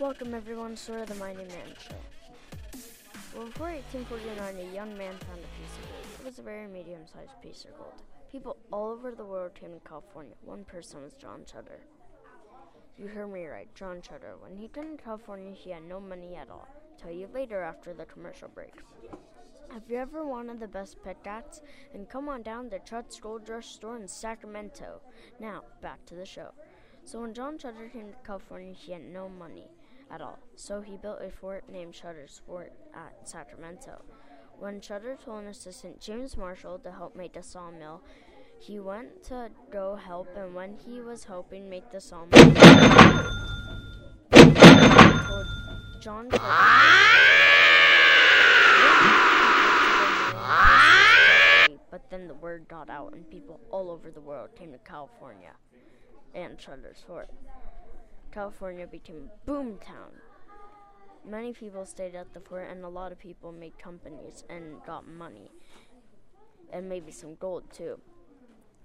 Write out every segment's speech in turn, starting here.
Welcome everyone to the Mighty Man Show. Well, before 1849, a young man found a piece of gold. It was a very medium-sized piece of gold. People all over the world came to California. One person was John Chutter. You heard me right, John Chutter. When he came to California, he had no money at all. Tell you later after the commercial break. Have you ever wanted the best pickaxe? And come on down to Chut's Gold Rush store in Sacramento. Now, back to the show. So when John Chutter came to California, he had no money at all. So he built a fort named Chutter's Fort at Sacramento. When Chutter told an assistant James Marshall to help make the sawmill, he went to go help, and when he was helping make the sawmill, told John Chutter, but then the word got out, and people all over the world came to California and Chutter's Fort. California became a boom town. Many people stayed at the fort, and a lot of people made companies and got money, and maybe some gold too.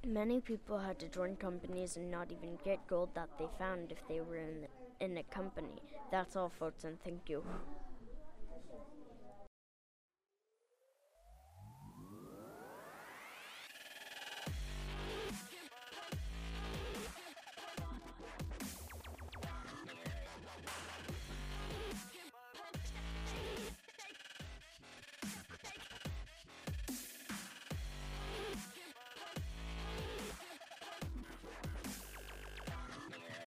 Many people had to join companies and not even get gold that they found if they were in, in a company. That's all, folks, and thank you.